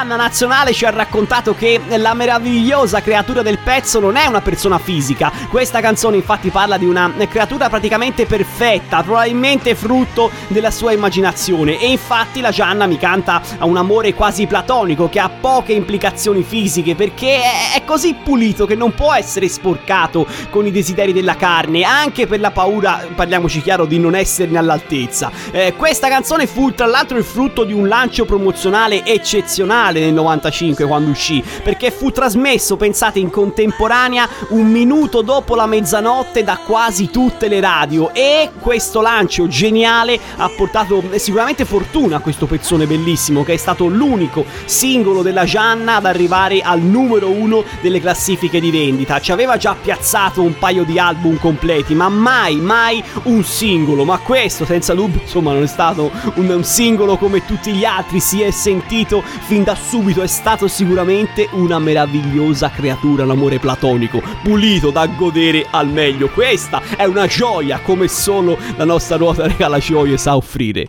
Gianna Nazionale ci ha raccontato che la meravigliosa creatura del pezzo non è una persona fisica. Questa canzone infatti parla di una creatura praticamente perfetta, probabilmente frutto della sua immaginazione e infatti la Gianna mi canta un amore quasi platonico che ha poche implicazioni fisiche perché è così pulito che non può essere sporcato con i desideri della carne, anche per la paura, parliamoci chiaro, di non esserne all'altezza. Eh, questa canzone fu tra l'altro il frutto di un lancio promozionale eccezionale nel 95 quando uscì, perché fu trasmesso, pensate, in contemporanea un minuto dopo la mezzanotte da quasi tutte le radio e questo lancio geniale ha portato sicuramente fortuna a questo pezzone bellissimo che è stato l'unico singolo della Gianna ad arrivare al numero uno delle classifiche di vendita. Ci aveva già piazzato un paio di album completi, ma mai, mai un singolo. Ma questo, senza dubbio, insomma, non è stato un, un singolo come tutti gli altri. Si è sentito fin da subito. È stato sicuramente una meravigliosa creatura, l'amore platonico, pulito da godere al meglio. Questa è una gioia come solo la nostra ruota regala gioie sa offrire.